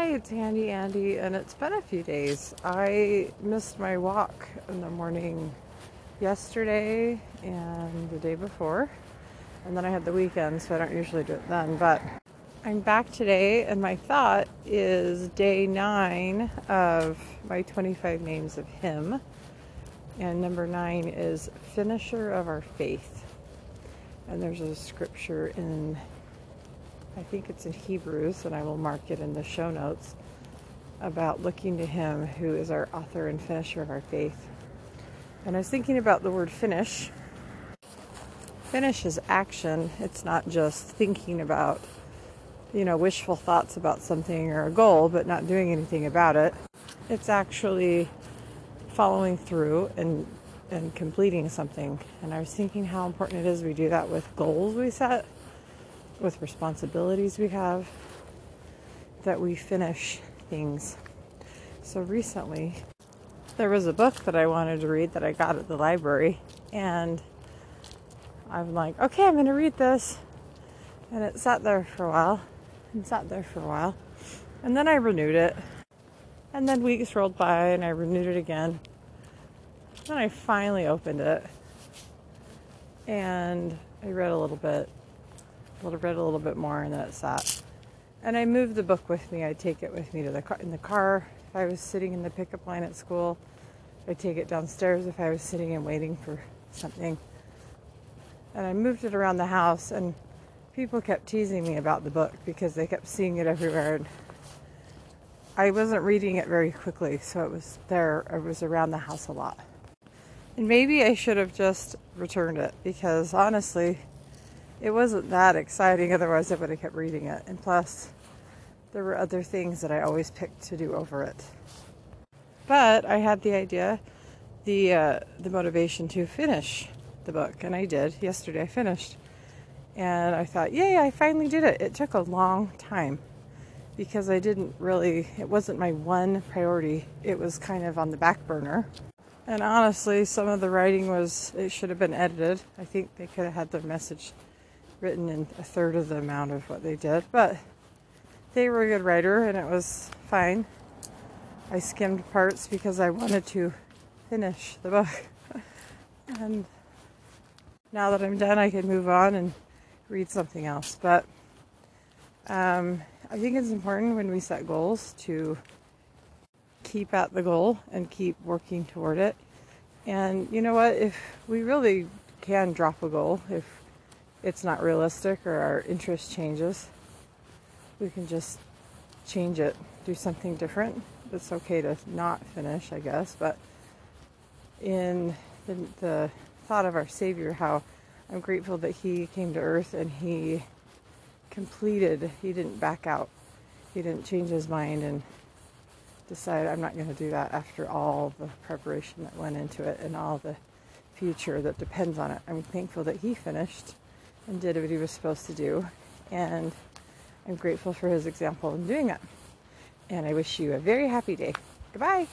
Hi, it's Handy Andy, and it's been a few days. I missed my walk in the morning yesterday and the day before, and then I had the weekend, so I don't usually do it then. But I'm back today, and my thought is day nine of my 25 names of Him, and number nine is finisher of our faith. And there's a scripture in I think it's in Hebrews, and I will mark it in the show notes, about looking to Him who is our author and finisher of our faith. And I was thinking about the word finish. Finish is action, it's not just thinking about, you know, wishful thoughts about something or a goal, but not doing anything about it. It's actually following through and and completing something. And I was thinking how important it is we do that with goals we set with responsibilities we have that we finish things. So recently, there was a book that I wanted to read that I got at the library, and I'm like, okay, I'm going to read this. And it sat there for a while, and sat there for a while. And then I renewed it. And then weeks rolled by, and I renewed it again. Then I finally opened it, and I read a little bit little read a little bit more and then it sat. And I moved the book with me. I'd take it with me to the car in the car if I was sitting in the pickup line at school. I'd take it downstairs if I was sitting and waiting for something. And I moved it around the house and people kept teasing me about the book because they kept seeing it everywhere and I wasn't reading it very quickly, so it was there it was around the house a lot. And maybe I should have just returned it because honestly, it wasn't that exciting, otherwise, I would have kept reading it. And plus, there were other things that I always picked to do over it. But I had the idea, the uh, the motivation to finish the book, and I did. Yesterday, I finished, and I thought, yay! I finally did it. It took a long time because I didn't really. It wasn't my one priority. It was kind of on the back burner. And honestly, some of the writing was it should have been edited. I think they could have had the message written in a third of the amount of what they did, but they were a good writer and it was fine. I skimmed parts because I wanted to finish the book. and now that I'm done, I can move on and read something else. But um, I think it's important when we set goals to keep at the goal and keep working toward it. And you know what? If we really can drop a goal, if it's not realistic or our interest changes, we can just change it, do something different. It's okay to not finish, I guess, but in the, the thought of our Savior, how I'm grateful that He came to earth and He completed, He didn't back out, He didn't change His mind and decide I'm not going to do that after all the preparation that went into it and all the future that depends on it. I'm thankful that He finished and did what he was supposed to do. And I'm grateful for his example in doing that. And I wish you a very happy day. Goodbye.